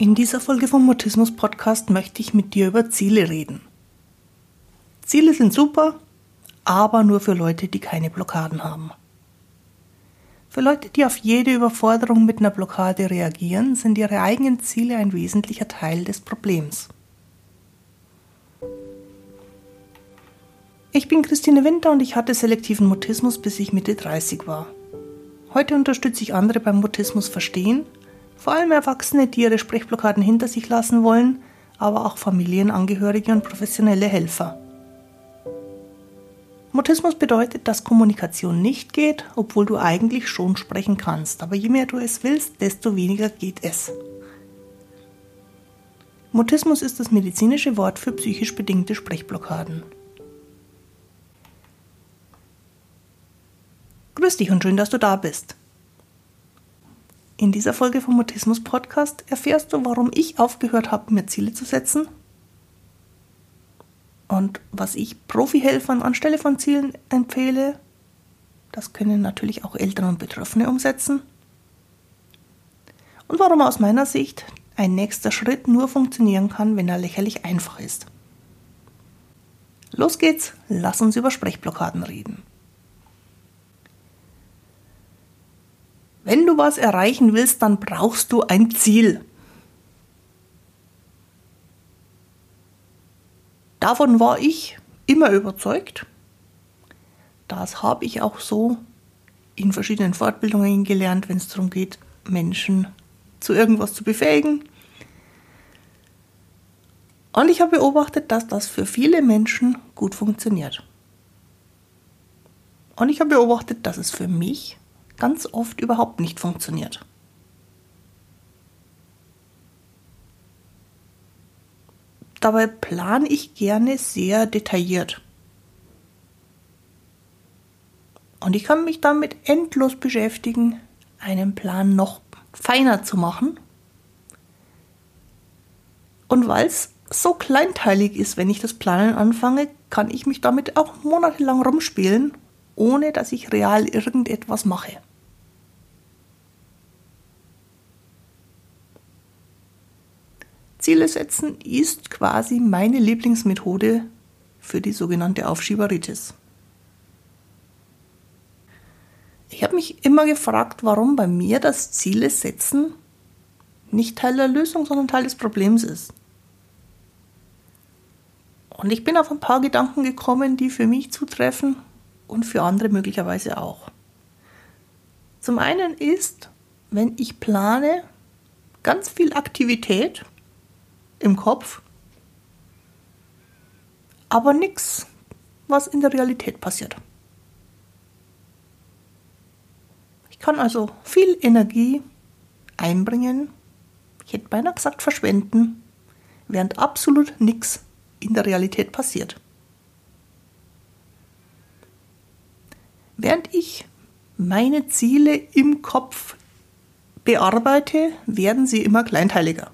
In dieser Folge vom Mutismus Podcast möchte ich mit dir über Ziele reden. Ziele sind super, aber nur für Leute, die keine Blockaden haben. Für Leute, die auf jede Überforderung mit einer Blockade reagieren, sind ihre eigenen Ziele ein wesentlicher Teil des Problems. Ich bin Christine Winter und ich hatte selektiven Mutismus, bis ich Mitte 30 war. Heute unterstütze ich andere beim Mutismus verstehen vor allem Erwachsene, die ihre Sprechblockaden hinter sich lassen wollen, aber auch Familienangehörige und professionelle Helfer. Mutismus bedeutet, dass Kommunikation nicht geht, obwohl du eigentlich schon sprechen kannst, aber je mehr du es willst, desto weniger geht es. Mutismus ist das medizinische Wort für psychisch bedingte Sprechblockaden. Grüß dich und schön, dass du da bist. In dieser Folge vom Mutismus Podcast erfährst du, warum ich aufgehört habe, mir Ziele zu setzen und was ich Profihelfern anstelle von Zielen empfehle. Das können natürlich auch Eltern und Betroffene umsetzen. Und warum aus meiner Sicht ein nächster Schritt nur funktionieren kann, wenn er lächerlich einfach ist. Los geht's, lass uns über Sprechblockaden reden. Wenn du was erreichen willst, dann brauchst du ein Ziel. Davon war ich immer überzeugt. Das habe ich auch so in verschiedenen Fortbildungen gelernt, wenn es darum geht, Menschen zu irgendwas zu befähigen. Und ich habe beobachtet, dass das für viele Menschen gut funktioniert. Und ich habe beobachtet, dass es für mich ganz oft überhaupt nicht funktioniert. Dabei plane ich gerne sehr detailliert. Und ich kann mich damit endlos beschäftigen, einen Plan noch feiner zu machen. Und weil es so kleinteilig ist, wenn ich das Planen anfange, kann ich mich damit auch monatelang rumspielen, ohne dass ich real irgendetwas mache. Ziele setzen ist quasi meine Lieblingsmethode für die sogenannte Aufschieberitis. Ich habe mich immer gefragt, warum bei mir das Ziele setzen nicht Teil der Lösung, sondern Teil des Problems ist. Und ich bin auf ein paar Gedanken gekommen, die für mich zutreffen und für andere möglicherweise auch. Zum einen ist, wenn ich plane, ganz viel Aktivität im Kopf, aber nichts, was in der Realität passiert. Ich kann also viel Energie einbringen, ich hätte beinahe gesagt verschwenden, während absolut nichts in der Realität passiert. Während ich meine Ziele im Kopf bearbeite, werden sie immer kleinteiliger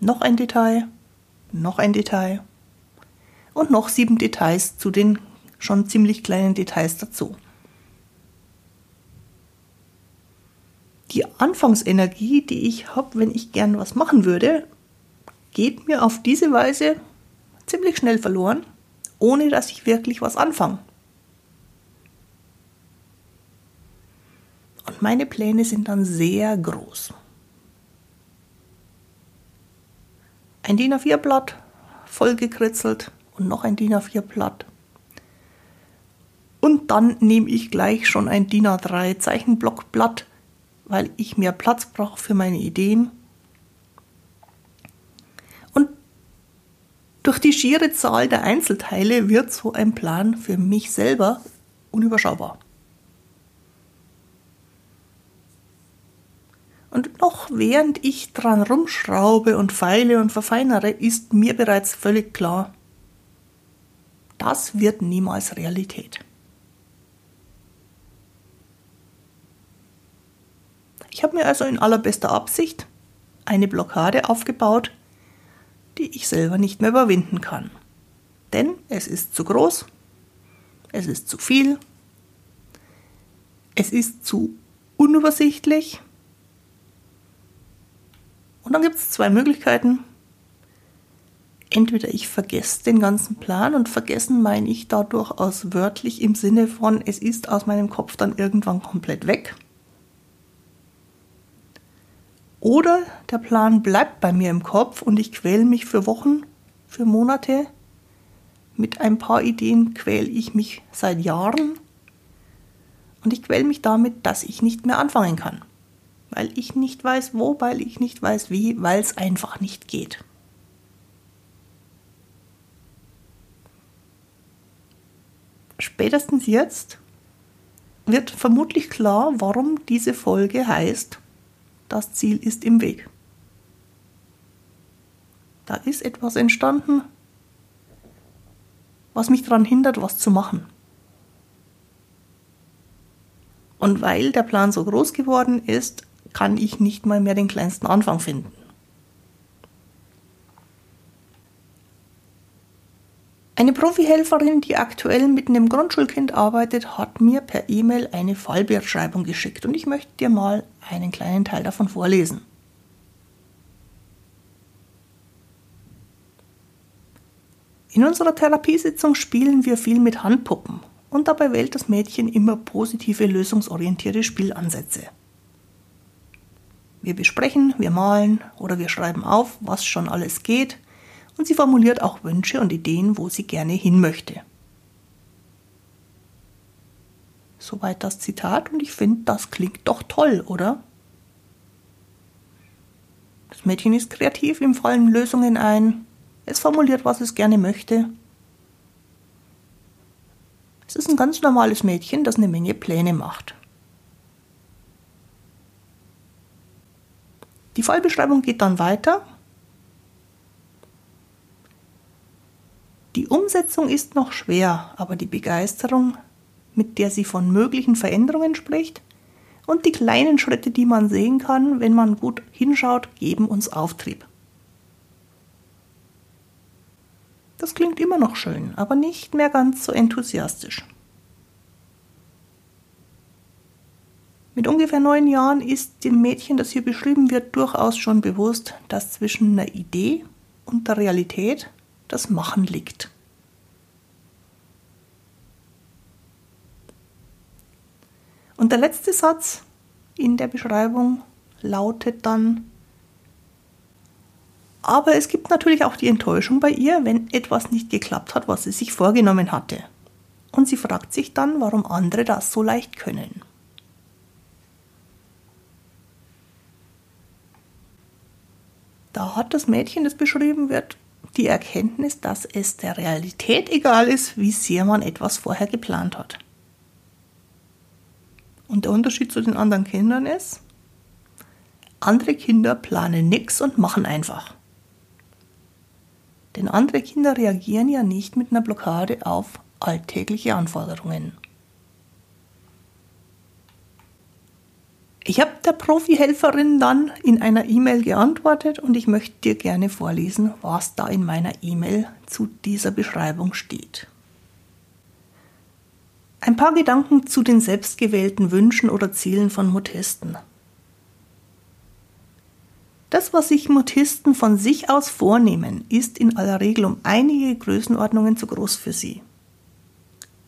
noch ein Detail, noch ein Detail und noch sieben Details zu den schon ziemlich kleinen Details dazu. Die Anfangsenergie, die ich habe, wenn ich gern was machen würde, geht mir auf diese Weise ziemlich schnell verloren, ohne dass ich wirklich was anfange. Und meine Pläne sind dann sehr groß. Ein DIN A4-Blatt vollgekritzelt und noch ein DIN A4-Blatt. Und dann nehme ich gleich schon ein DIN A3 Zeichenblockblatt, weil ich mehr Platz brauche für meine Ideen. Und durch die schiere Zahl der Einzelteile wird so ein Plan für mich selber unüberschaubar. Und während ich dran rumschraube und feile und verfeinere, ist mir bereits völlig klar, das wird niemals Realität. Ich habe mir also in allerbester Absicht eine Blockade aufgebaut, die ich selber nicht mehr überwinden kann. Denn es ist zu groß, es ist zu viel, es ist zu unübersichtlich Und dann gibt es zwei Möglichkeiten. Entweder ich vergesse den ganzen Plan und vergessen meine ich da durchaus wörtlich im Sinne von, es ist aus meinem Kopf dann irgendwann komplett weg. Oder der Plan bleibt bei mir im Kopf und ich quäle mich für Wochen, für Monate. Mit ein paar Ideen quäle ich mich seit Jahren und ich quäle mich damit, dass ich nicht mehr anfangen kann. Weil ich nicht weiß wo, weil ich nicht weiß wie, weil es einfach nicht geht. Spätestens jetzt wird vermutlich klar, warum diese Folge heißt das Ziel ist im Weg. Da ist etwas entstanden, was mich daran hindert, was zu machen. Und weil der Plan so groß geworden ist, kann ich nicht mal mehr den kleinsten Anfang finden. Eine Profihelferin, die aktuell mit einem Grundschulkind arbeitet, hat mir per E-Mail eine Fallbeschreibung geschickt und ich möchte dir mal einen kleinen Teil davon vorlesen. In unserer Therapiesitzung spielen wir viel mit Handpuppen und dabei wählt das Mädchen immer positive, lösungsorientierte Spielansätze. Wir besprechen, wir malen oder wir schreiben auf, was schon alles geht und sie formuliert auch Wünsche und Ideen, wo sie gerne hin möchte. Soweit das Zitat und ich finde, das klingt doch toll, oder? Das Mädchen ist kreativ, ihm fallen Lösungen ein, es formuliert, was es gerne möchte. Es ist ein ganz normales Mädchen, das eine Menge Pläne macht. Die Fallbeschreibung geht dann weiter Die Umsetzung ist noch schwer, aber die Begeisterung, mit der sie von möglichen Veränderungen spricht, und die kleinen Schritte, die man sehen kann, wenn man gut hinschaut, geben uns Auftrieb. Das klingt immer noch schön, aber nicht mehr ganz so enthusiastisch. Mit ungefähr neun Jahren ist dem Mädchen, das hier beschrieben wird, durchaus schon bewusst, dass zwischen einer Idee und der Realität das Machen liegt. Und der letzte Satz in der Beschreibung lautet dann, aber es gibt natürlich auch die Enttäuschung bei ihr, wenn etwas nicht geklappt hat, was sie sich vorgenommen hatte. Und sie fragt sich dann, warum andere das so leicht können. Da hat das Mädchen, das beschrieben wird, die Erkenntnis, dass es der Realität egal ist, wie sehr man etwas vorher geplant hat. Und der Unterschied zu den anderen Kindern ist, andere Kinder planen nichts und machen einfach. Denn andere Kinder reagieren ja nicht mit einer Blockade auf alltägliche Anforderungen. Ich habe der Profi-Helferin dann in einer E-Mail geantwortet und ich möchte dir gerne vorlesen, was da in meiner E-Mail zu dieser Beschreibung steht. Ein paar Gedanken zu den selbstgewählten Wünschen oder Zielen von Mutisten. Das, was sich Mutisten von sich aus vornehmen, ist in aller Regel um einige Größenordnungen zu groß für sie.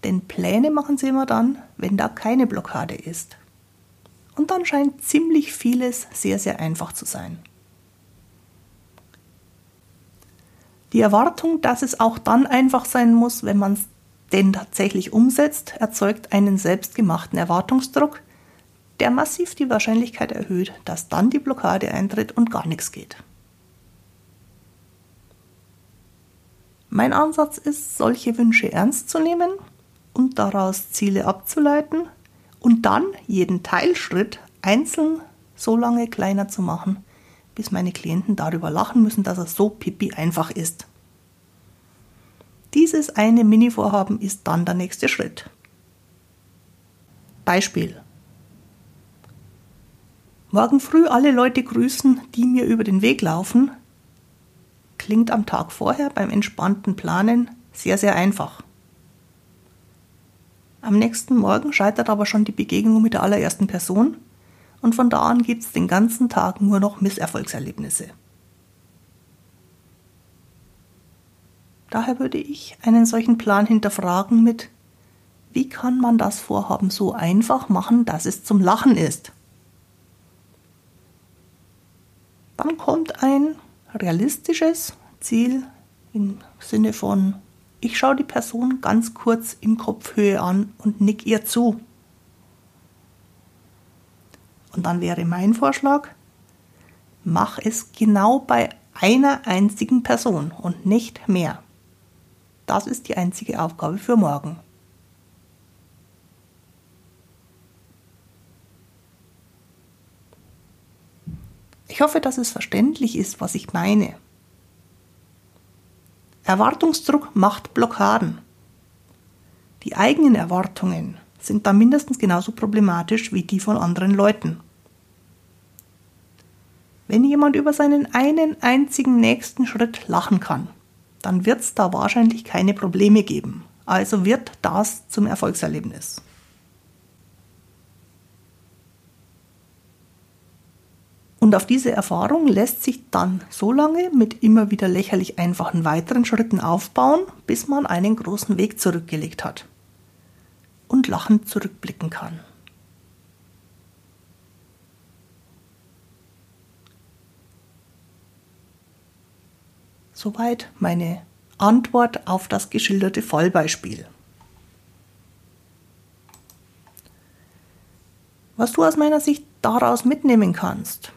Denn Pläne machen sie immer dann, wenn da keine Blockade ist. Und dann scheint ziemlich vieles sehr, sehr einfach zu sein. Die Erwartung, dass es auch dann einfach sein muss, wenn man es denn tatsächlich umsetzt, erzeugt einen selbstgemachten Erwartungsdruck, der massiv die Wahrscheinlichkeit erhöht, dass dann die Blockade eintritt und gar nichts geht. Mein Ansatz ist, solche Wünsche ernst zu nehmen und daraus Ziele abzuleiten, und dann jeden Teilschritt einzeln so lange kleiner zu machen, bis meine Klienten darüber lachen müssen, dass er so pipi einfach ist. Dieses eine Mini-Vorhaben ist dann der nächste Schritt. Beispiel. Morgen früh alle Leute grüßen, die mir über den Weg laufen, klingt am Tag vorher beim entspannten Planen sehr, sehr einfach. Am nächsten Morgen scheitert aber schon die Begegnung mit der allerersten Person und von da an gibt es den ganzen Tag nur noch Misserfolgserlebnisse. Daher würde ich einen solchen Plan hinterfragen mit, wie kann man das Vorhaben so einfach machen, dass es zum Lachen ist? Dann kommt ein realistisches Ziel im Sinne von, ich schaue die Person ganz kurz in Kopfhöhe an und nick ihr zu. Und dann wäre mein Vorschlag, mach es genau bei einer einzigen Person und nicht mehr. Das ist die einzige Aufgabe für morgen. Ich hoffe, dass es verständlich ist, was ich meine. Erwartungsdruck macht Blockaden. Die eigenen Erwartungen sind dann mindestens genauso problematisch wie die von anderen Leuten. Wenn jemand über seinen einen einzigen nächsten Schritt lachen kann, dann wird es da wahrscheinlich keine Probleme geben. Also wird das zum Erfolgserlebnis. Und auf diese Erfahrung lässt sich dann so lange mit immer wieder lächerlich einfachen weiteren Schritten aufbauen, bis man einen großen Weg zurückgelegt hat und lachend zurückblicken kann. Soweit meine Antwort auf das geschilderte Fallbeispiel. Was du aus meiner Sicht daraus mitnehmen kannst,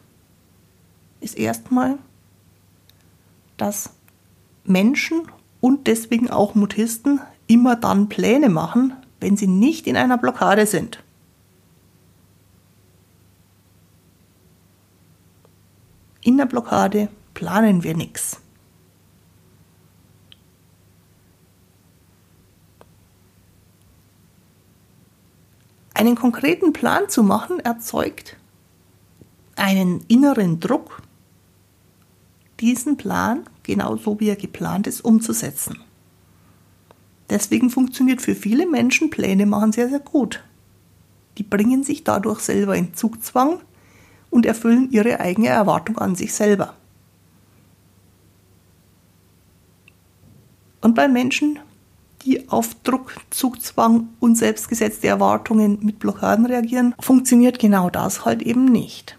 ist erstmal, dass Menschen und deswegen auch Mutisten immer dann Pläne machen, wenn sie nicht in einer Blockade sind. In der Blockade planen wir nichts. Einen konkreten Plan zu machen erzeugt einen inneren Druck, diesen Plan, genauso wie er geplant ist, umzusetzen. Deswegen funktioniert für viele Menschen Pläne machen sehr, sehr gut. Die bringen sich dadurch selber in Zugzwang und erfüllen ihre eigene Erwartung an sich selber. Und bei Menschen, die auf Druck, Zugzwang und selbstgesetzte Erwartungen mit Blockaden reagieren, funktioniert genau das halt eben nicht.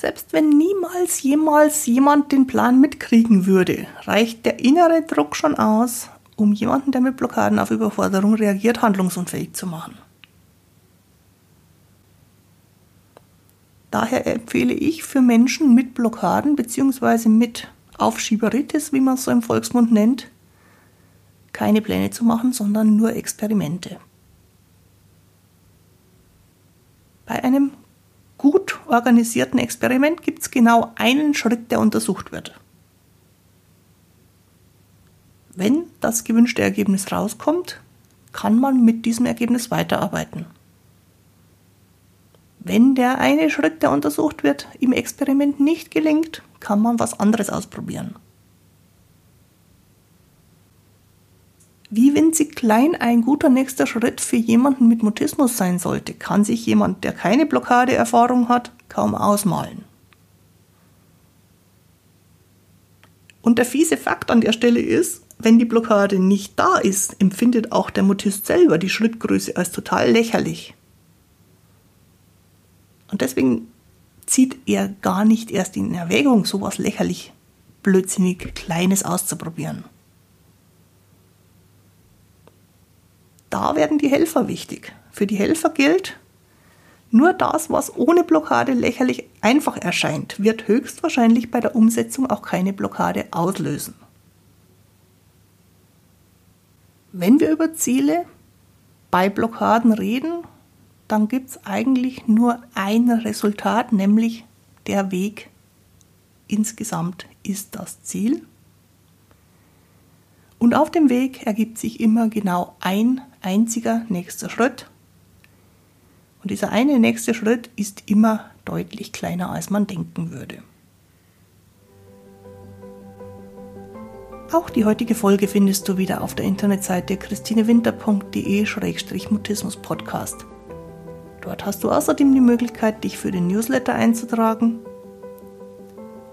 Selbst wenn niemals jemals jemand den Plan mitkriegen würde, reicht der innere Druck schon aus, um jemanden, der mit Blockaden auf Überforderung reagiert, handlungsunfähig zu machen. Daher empfehle ich für Menschen mit Blockaden bzw. mit Aufschieberitis, wie man es so im Volksmund nennt, keine Pläne zu machen, sondern nur Experimente. Bei einem organisierten Experiment gibt es genau einen Schritt, der untersucht wird. Wenn das gewünschte Ergebnis rauskommt, kann man mit diesem Ergebnis weiterarbeiten. Wenn der eine Schritt, der untersucht wird, im Experiment nicht gelingt, kann man was anderes ausprobieren. Wie winzig klein ein guter nächster Schritt für jemanden mit Mutismus sein sollte, kann sich jemand, der keine Blockadeerfahrung hat, kaum ausmalen. Und der fiese Fakt an der Stelle ist, wenn die Blockade nicht da ist, empfindet auch der Mutist selber die Schrittgröße als total lächerlich. Und deswegen zieht er gar nicht erst in Erwägung, sowas lächerlich, blödsinnig Kleines auszuprobieren. da werden die Helfer wichtig. Für die Helfer gilt, nur das, was ohne Blockade lächerlich einfach erscheint, wird höchstwahrscheinlich bei der Umsetzung auch keine Blockade auslösen. Wenn wir über Ziele bei Blockaden reden, dann gibt es eigentlich nur ein Resultat, nämlich der Weg insgesamt ist das Ziel. Und auf dem Weg ergibt sich immer genau ein einziger nächster Schritt. Und dieser eine nächste Schritt ist immer deutlich kleiner, als man denken würde. Auch die heutige Folge findest du wieder auf der Internetseite christinewinter.de-mutismus-podcast. Dort hast du außerdem die Möglichkeit, dich für den Newsletter einzutragen.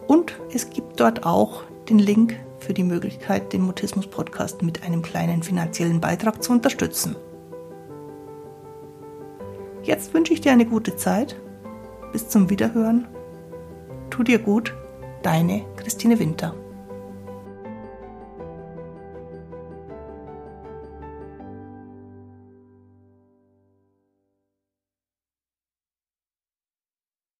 Und es gibt dort auch den Link für die Möglichkeit, den Mutismus Podcast mit einem kleinen finanziellen Beitrag zu unterstützen. Jetzt wünsche ich dir eine gute Zeit. Bis zum Wiederhören. Tu dir gut, deine Christine Winter.